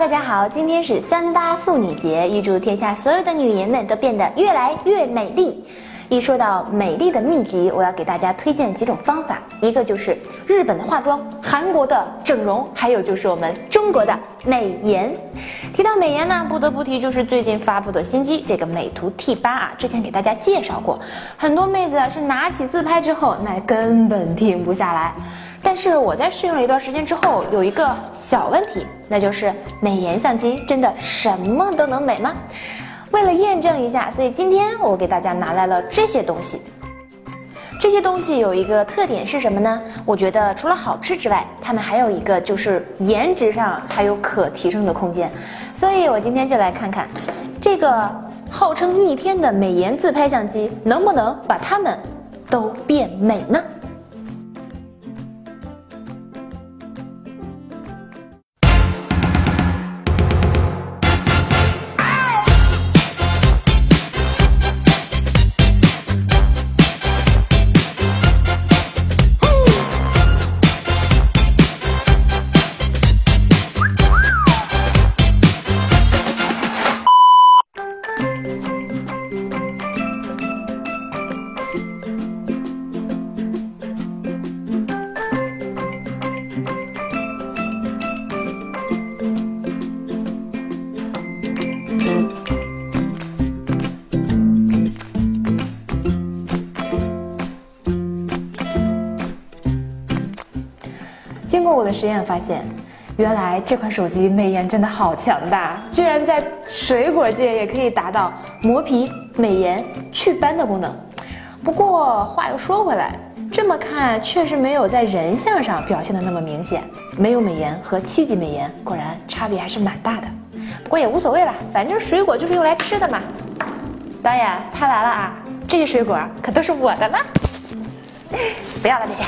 大家好，今天是三八妇女节，预祝天下所有的女人们都变得越来越美丽。一说到美丽的秘籍，我要给大家推荐几种方法，一个就是日本的化妆，韩国的整容，还有就是我们中国的美颜。提到美颜呢，不得不提就是最近发布的新机这个美图 T 八啊，之前给大家介绍过，很多妹子啊是拿起自拍之后，那根本停不下来。但是我在试用了一段时间之后，有一个小问题，那就是美颜相机真的什么都能美吗？为了验证一下，所以今天我给大家拿来了这些东西。这些东西有一个特点是什么呢？我觉得除了好吃之外，它们还有一个就是颜值上还有可提升的空间。所以我今天就来看看，这个号称逆天的美颜自拍相机能不能把它们都变美呢？经过我的实验发现，原来这款手机美颜真的好强大，居然在水果界也可以达到磨皮、美颜、祛斑的功能。不过话又说回来，这么看确实没有在人像上表现的那么明显。没有美颜和七级美颜果然差别还是蛮大的。不过也无所谓了，反正水果就是用来吃的嘛。导演拍完了啊，这些水果可都是我的呢，不要了这些。